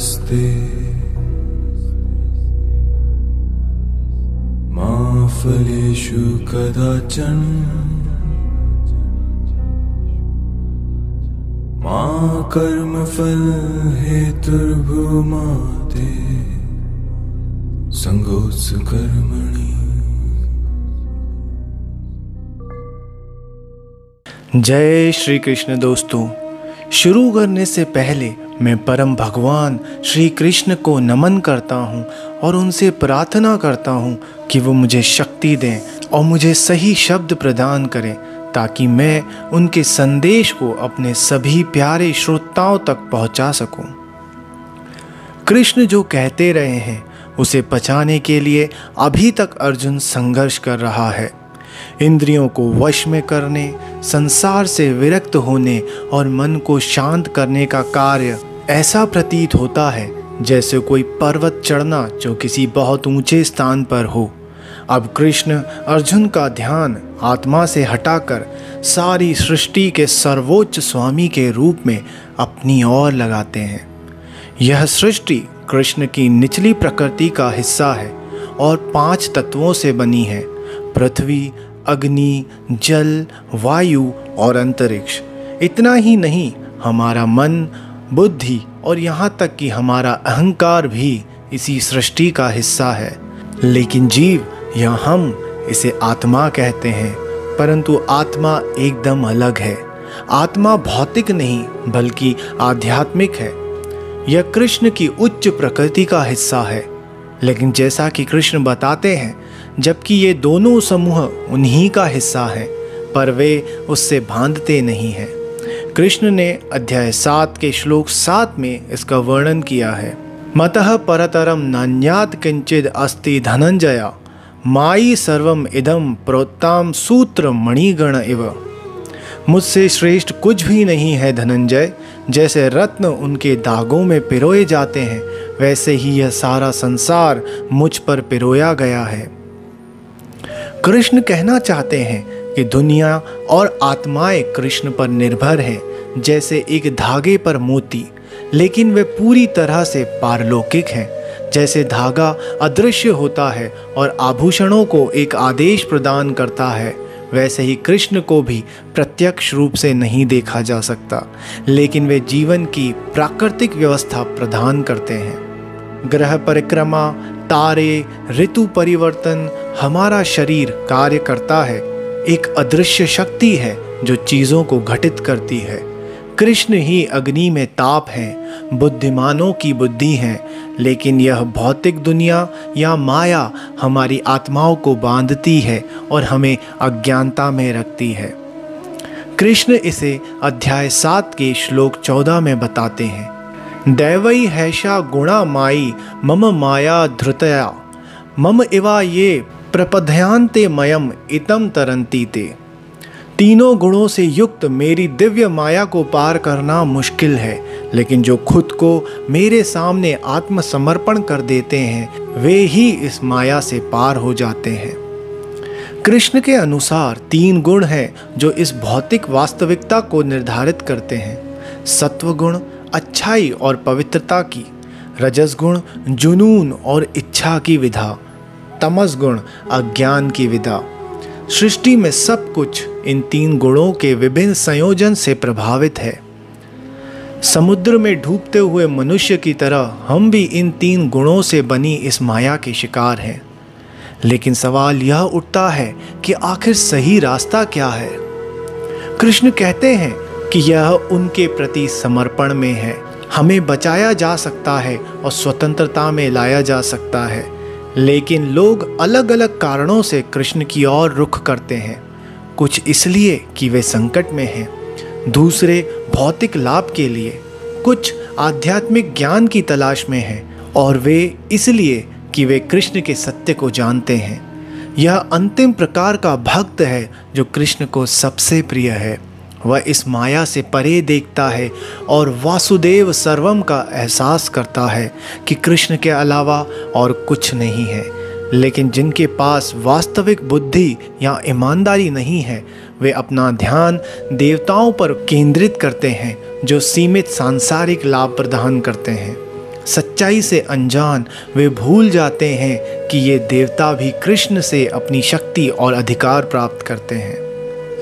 कर्मण्येवाधिकारस्ते मा फलेषु कदाचन। मा कर्मफल हेतुर्भूमा ते सङ्गोत्स कर्मणि जय श्री कृष्ण दोस्तों। शुरू करने से पहले मैं परम भगवान श्री कृष्ण को नमन करता हूँ और उनसे प्रार्थना करता हूँ कि वो मुझे शक्ति दें और मुझे सही शब्द प्रदान करें, ताकि मैं उनके संदेश को अपने सभी प्यारे श्रोताओं तक पहुँचा सकूँ। कृष्ण जो कहते रहे हैं, उसे पचाने के लिए अभी तक अर्जुन संघर्ष कर रहा है। इंद्रियों को वश में करने, संसार से विरक्त होने और मन को शांत करने का कार्य ऐसा प्रतीत होता है, जैसे कोई पर्वत चढ़ना जो किसी बहुत ऊँचे स्थान पर हो। अब कृष्ण अर्जुन का ध्यान आत्मा से हटाकर सारी सृष्टि के सर्वोच्च स्वामी के रूप में अपनी ओर लगाते हैं। यह सृष्टि कृष्ण की निचली प्रकृति का हिस्सा है और पाँच तत्वों से बनी है, पृथ्वी अग्नि, जल, वायु और अंतरिक्ष। इतना ही नहीं, हमारा मन, बुद्धि और यहाँ तक कि हमारा अहंकार भी इसी सृष्टि का हिस्सा है। लेकिन जीव, या हम, इसे आत्मा कहते हैं, परंतु आत्मा एकदम अलग है। आत्मा भौतिक नहीं, बल्कि आध्यात्मिक है। यह कृष्ण की उच्च प्रकृति का हिस्सा है। लेकिन जैसा कि कृष्ण बताते हैं जबकि ये दोनों समूह उन्हीं का हिस्सा हैं, पर वे उससे बांधते नहीं हैं। कृष्ण ने अध्याय सात के श्लोक सात में इसका वर्णन किया है। मतः परतरम नान्यात किंचित अस्ति धनंजया माई सर्वम इदम प्रोत्ताम सूत्र मणिगण इव। मुझसे श्रेष्ठ कुछ भी नहीं है धनंजय जैसे रत्न उनके दागों में पिरोए जाते हैं, वैसे ही यह सारा संसार मुझ पर पिरोया गया है। कृष्ण कहना चाहते हैं कि दुनिया और आत्माएँ कृष्ण पर निर्भर हैं, जैसे एक धागे पर मोती, लेकिन वे पूरी तरह से पारलौकिक हैं। जैसे धागा अदृश्य होता है और आभूषणों को एक आदेश प्रदान करता है, वैसे ही कृष्ण को भी प्रत्यक्ष रूप से नहीं देखा जा सकता, लेकिन वे जीवन की प्राकृतिक व्यवस्था प्रदान करते हैं। ग्रह परिक्रमा तारे, ऋतु परिवर्तन हमारा शरीर कार्य करता है। एक अदृश्य शक्ति है जो चीज़ों को घटित करती है। कृष्ण ही अग्नि में ताप है, बुद्धिमानों की बुद्धि है, लेकिन यह भौतिक दुनिया या माया हमारी आत्माओं को बांधती है और हमें अज्ञानता में रखती है। कृष्ण इसे अध्याय सात के श्लोक चौदह में बताते हैं। दैवई हैशा गुणा माई, मम माया धृतया। मम इवा ये प्रपध्यांते मयम इतम तरंती ते। तीनों गुणों से युक्त मेरी दिव्य माया को पार करना मुश्किल है, लेकिन जो खुद को मेरे सामने आत्मसमर्पण कर देते हैं, वे ही इस माया से पार हो जाते हैं। कृष्ण के अनुसार तीन गुण हैं, जो इस भौतिक वास्तविकता को निर्धारित करते हैं। सत्व गुण अच्छाई और पवित्रता की रजस गुण जुनून और इच्छा की विधा तमस गुण अज्ञान की विधा। सृष्टि में सब कुछ इन तीन गुणों के विभिन्न संयोजन से प्रभावित है। समुद्र में डूबते हुए मनुष्य की तरह हम भी इन तीन गुणों से बनी इस माया के शिकार हैं। लेकिन सवाल यह उठता है कि आखिर सही रास्ता क्या है? कृष्ण कहते हैं कि यह उनके प्रति समर्पण में है। हमें बचाया जा सकता है और स्वतंत्रता में लाया जा सकता है। लेकिन लोग अलग अलग कारणों से कृष्ण की ओर रुख करते हैं। कुछ इसलिए कि वे संकट में हैं। दूसरे भौतिक लाभ के लिए। कुछ आध्यात्मिक ज्ञान की तलाश में हैं और वे इसलिए कि वे कृष्ण के सत्य को जानते हैं। यह अंतिम प्रकार का भक्त है जो कृष्ण को सबसे प्रिय है। वह इस माया से परे देखता है और वासुदेव सर्वम का एहसास करता है कि कृष्ण के अलावा और कुछ नहीं है। लेकिन जिनके पास वास्तविक बुद्धि या ईमानदारी नहीं है, वे अपना ध्यान देवताओं पर केंद्रित करते हैं, जो सीमित सांसारिक लाभ प्रदान करते हैं। सच्चाई से अनजान वे भूल जाते हैं कि ये देवता भी कृष्ण से अपनी शक्ति और अधिकार प्राप्त करते हैं।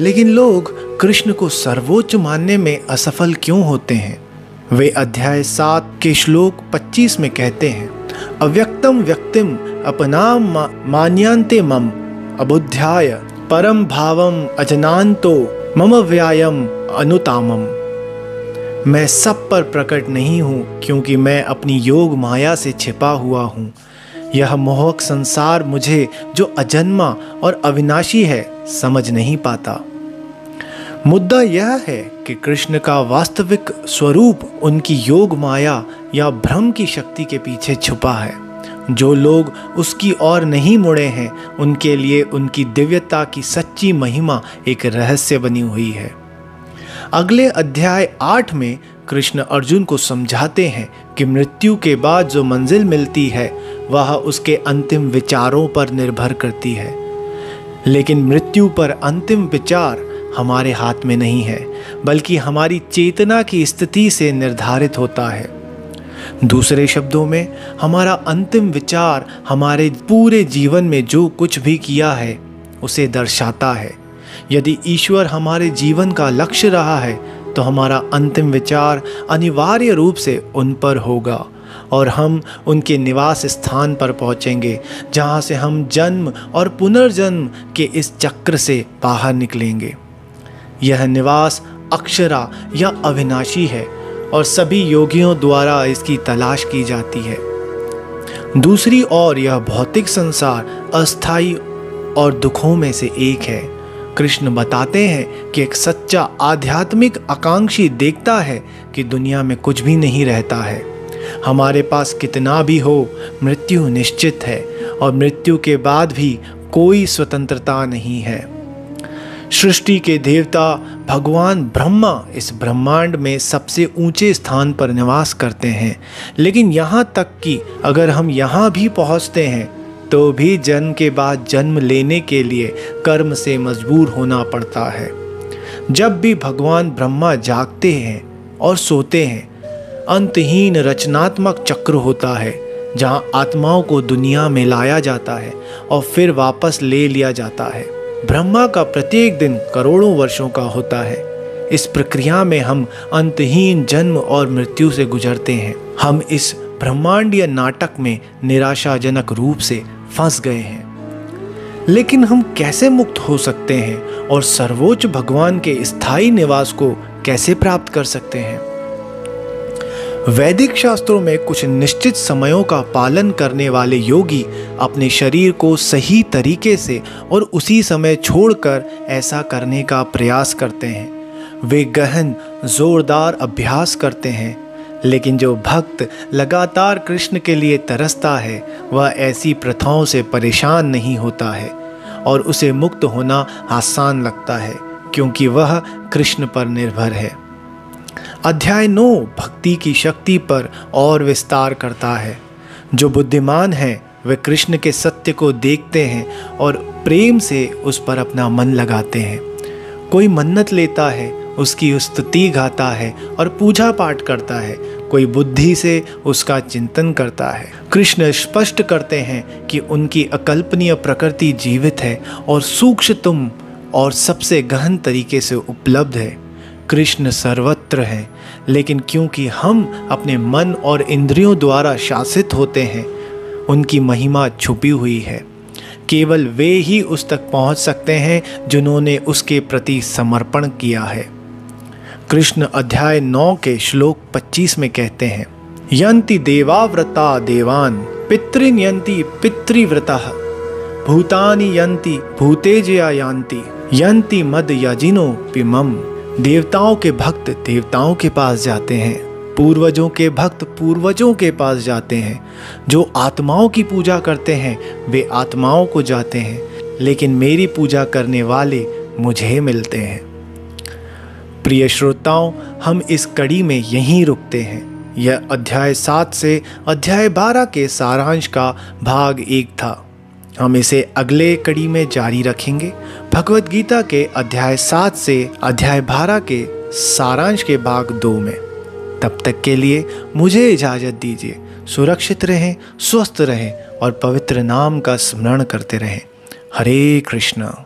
लेकिन लोग कृष्ण को सर्वोच्च मानने में असफल क्यों होते हैं? वे अध्याय सात के श्लोक 25 में कहते हैं अव्यक्तम व्यक्तिम अपनाम मान्यांते मम अबुध्याय परम भावम अजनान्तो मम व्यायम अनुतामम। मैं सब पर प्रकट नहीं हूँ, क्योंकि मैं अपनी योग माया से छिपा हुआ हूँ। यह मोहक संसार मुझे, जो अजन्मा और अविनाशी है, समझ नहीं पाता। मुद्दा यह है कि कृष्ण का वास्तविक स्वरूप उनकी योग माया या भ्रम की शक्ति के पीछे छुपा है। जो लोग उसकी ओर नहीं मुड़े हैं, उनके लिए उनकी दिव्यता की सच्ची महिमा एक रहस्य बनी हुई है। अगले अध्याय आठ में कृष्ण अर्जुन को समझाते हैं कि मृत्यु के बाद जो मंजिल मिलती है, वह उसके अंतिम विचारों पर निर्भर करती है। लेकिन मृत्यु पर अंतिम विचार हमारे हाथ में नहीं है, बल्कि हमारी चेतना की स्थिति से निर्धारित होता है। दूसरे शब्दों में, हमारा अंतिम विचार हमारे पूरे जीवन में जो कुछ भी किया है, उसे दर्शाता है। यदि ईश्वर हमारे जीवन का लक्ष्य रहा है तो हमारा अंतिम विचार अनिवार्य रूप से उन पर होगा, और हम उनके निवास स्थान पर पहुँचेंगे, जहाँ से हम जन्म और पुनर्जन्म के इस चक्र से बाहर निकलेंगे। यह निवास अक्षरा या अविनाशी है और सभी योगियों द्वारा इसकी तलाश की जाती है। दूसरी ओर यह भौतिक संसार अस्थाई और दुखों में से एक है। कृष्ण बताते हैं कि एक सच्चा आध्यात्मिक आकांक्षी देखता है कि दुनिया में कुछ भी नहीं रहता है। हमारे पास कितना भी हो, मृत्यु निश्चित है और मृत्यु के बाद भी कोई स्वतंत्रता नहीं है। सृष्टि के देवता भगवान ब्रह्मा इस ब्रह्मांड में सबसे ऊँचे स्थान पर निवास करते हैं। लेकिन यहाँ तक कि अगर हम यहाँ भी पहुँचते हैं तो भी जन्म के बाद जन्म लेने के लिए कर्म से मजबूर होना पड़ता है। जब भी भगवान ब्रह्मा जागते हैं और सोते हैं, अंतहीन रचनात्मक चक्र होता है, जहाँ आत्माओं को दुनिया में लाया जाता है और फिर वापस ले लिया जाता है। ब्रह्मा का प्रत्येक दिन करोड़ों वर्षों का होता है। इस प्रक्रिया में हम अंतहीन जन्म और मृत्यु से गुजरते हैं। हम इस ब्रह्मांडीय नाटक में निराशाजनक रूप से फंस गए हैं। लेकिन हम कैसे मुक्त हो सकते हैं और सर्वोच्च भगवान के स्थायी निवास को कैसे प्राप्त कर सकते हैं? वैदिक शास्त्रों में कुछ निश्चित समयों का पालन करने वाले योगी अपने शरीर को सही तरीके से और उसी समय छोड़कर ऐसा करने का प्रयास करते हैं। वे गहन, जोरदार अभ्यास करते हैं, लेकिन जो भक्त लगातार कृष्ण के लिए तरसता है, वह ऐसी प्रथाओं से परेशान नहीं होता है और उसे मुक्त होना आसान लगता है, क्योंकि वह कृष्ण पर निर्भर है। अध्याय नौ, भक्ति की शक्ति पर और विस्तार करता है। जो बुद्धिमान है, वे कृष्ण के सत्य को देखते हैं और प्रेम से उस पर अपना मन लगाते हैं। कोई मन्नत लेता है, उसकी स्तुति गाता है और पूजा पाठ करता है। कोई बुद्धि से उसका चिंतन करता है। कृष्ण स्पष्ट करते हैं कि उनकी अकल्पनीय प्रकृति जीवित है और सूक्ष्मतम और सबसे गहन तरीके से उपलब्ध है। कृष्ण सर्वत्र है। लेकिन क्योंकि हम अपने मन और इंद्रियों द्वारा शासित होते हैं, उनकी महिमा छुपी हुई है। केवल वे ही उस तक पहुँच सकते हैं जिन्होंने उसके प्रति समर्पण किया है। कृष्ण अध्याय नौ के श्लोक 25 में कहते हैं यंति देवाव्रता देवान पितृन यंति पितृव्रता, भूतानि यंति भूतेजया यान्ति यंति मद यजिनो पिमम देवताओं के भक्त देवताओं के पास जाते हैं। पूर्वजों के भक्त पूर्वजों के पास जाते हैं। जो आत्माओं की पूजा करते हैं, वे आत्माओं को जाते हैं। लेकिन मेरी पूजा करने वाले मुझे मिलते हैं। प्रिय श्रोताओं, हम इस कड़ी में यहीं रुकते हैं। यह अध्याय सात से अध्याय बारह के सारांश का भाग एक था। हम इसे अगले कड़ी में जारी रखेंगे। भगवत गीता के अध्याय सात से अध्याय बारह के सारांश के भाग दो में। तब तक के लिए मुझे इजाज़त दीजिए। सुरक्षित रहें, स्वस्थ रहें और पवित्र नाम का स्मरण करते रहें। हरे कृष्णा।